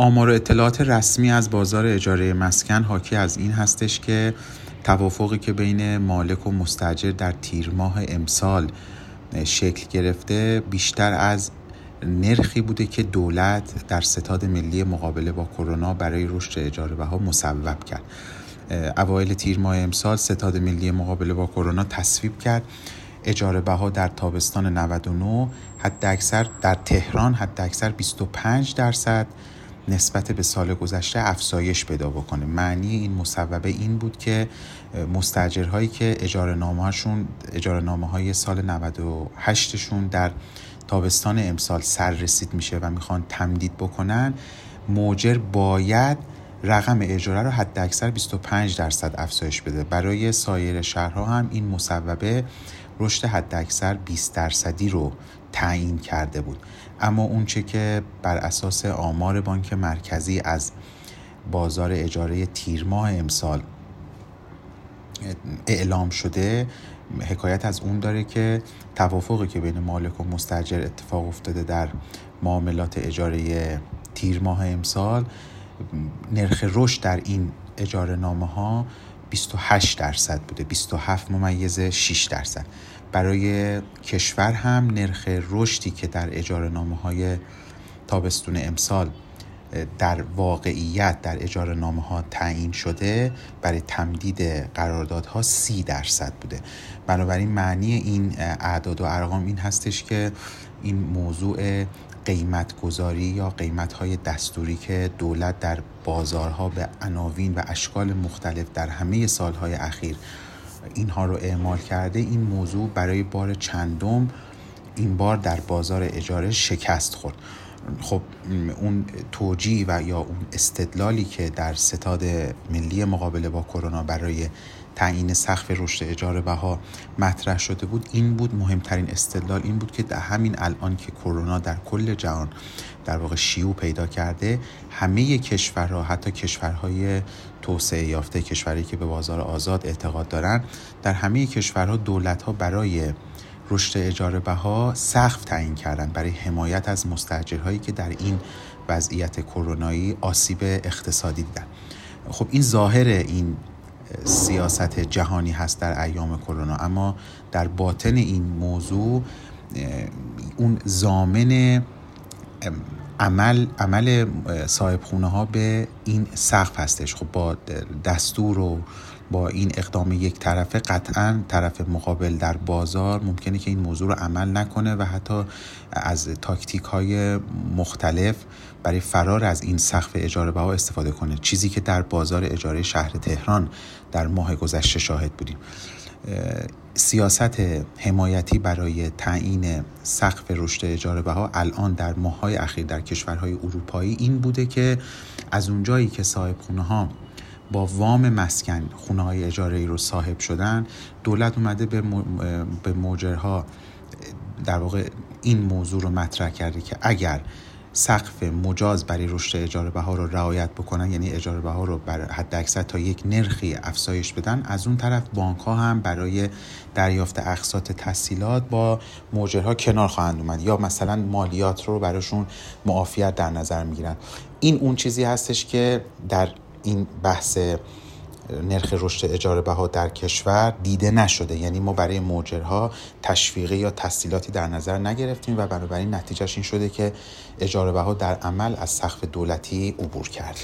آمار و اطلاعات رسمی از بازار اجاره مسکن حاکی از این هستش که توافقی که بین مالک و مستجر در تیر ماه امسال شکل گرفته بیشتر از نرخی بوده که دولت در ستاد ملی مقابله با کرونا برای رشد اجاره بها مصوب کرد. اوایل تیر ماه امسال ستاد ملی مقابله با کرونا تصویب کرد. اجاره بها در تابستان 99 حد اکثر در تهران حد اکثر 25 درصد. نسبت به سال گذشته افزایش پیدا بکنه. معنی این مصوبه این بود که مستجرهایی که اجاره نامه اجاره نامه های سال 98 شون در تابستان امسال سر رسید میشه و می‌خوان تمدید بکنن موجر باید رقم اجاره رو حد اکثر 25 درصد افزایش بده. برای سایر شهرها هم این مصوبه رشد حد اکثر 20 درصدی رو تعیین کرده بود. اما اونچه که بر اساس آمار بانک مرکزی از بازار اجاره تیر ماه امسال اعلام شده حکایت از اون داره که توافقی که بین مالک و مستجر اتفاق افتاده در معاملات اجاره تیر ماه امسال نرخ رشد در این اجاره نامه ها 28 درصد بوده 27 ممیز 6 درصد. برای کشور هم نرخ رشدی که در اجاره نامه های تابستون امسال در واقعیت در اجاره نامه ها تعیین شده برای تمدید قراردادها سی درصد بوده. بنابراین معنی این اعداد و ارقام این هستش که این موضوع قیمت گذاری یا قیمت های دستوری که دولت در بازارها به عناوین و اشکال مختلف در همه سالهای اخیر اینها رو اعمال کرده این موضوع برای بار چندم این بار در بازار اجاره شکست خورد. خب اون توجیه و یا اون استدلالی که در ستاد ملی مقابله با کرونا برای تعیین سقف رشد اجاره بها مطرح شده بود این بود مهمترین استدلال این بود که در همین الان که کرونا در کل جهان در واقع شیوع پیدا کرده همه کشورها حتی کشورهای توسعه یافته کشوری که به بازار آزاد اعتقاد دارند در همه کشورها دولتها برای رشد اجاره بها سقف تعیین کردن برای حمایت از مستجرهایی که در این وضعیت کرونایی آسیب اقتصادی دیدن. خب این ظاهر این سیاست جهانی هست در ایام کرونا اما در باطن این موضوع اون زامن عمل عمل صاحب خونه ها به این سقف هستش. خب با دستور و با این اقدام یک طرفه قطعا طرف مقابل در بازار ممکنه که این موضوع رو عمل نکنه و حتی از تاکتیک های مختلف برای فرار از این سقف اجاره بها استفاده کنه. چیزی که در بازار اجاره شهر تهران در ماه گذشته شاهد بودیم. سیاست حمایتی برای تعیین سقف رشد اجاره بها الان در ماههای اخیر در کشورهای اروپایی این بوده که از اونجایی که صاحب خونه ها با وام مسکن خونه های اجاره ای رو صاحب شدن دولت اومده به, موجرها در واقع این موضوع رو مطرح کرده که اگر سقف مجاز برای رشد اجاره بها رو رعایت بکنن یعنی اجاره بها رو بر حد اکثر تا یک نرخی افزایش بدن از اون طرف بانک ها هم برای دریافت اقساط تسهیلات با موجرها کنار خواهند اومد یا مثلا مالیات رو براشون معافیت در نظر می‌گیرن. این اون چیزی هستش که در این بحث نرخ رشد اجاره بها در کشور دیده نشده. یعنی ما برای موجرها تشویقی یا تسهیلاتی در نظر نگرفتیم و بنابراین نتیجهش این شده که اجاره بها در عمل از سقف دولتی عبور کرده.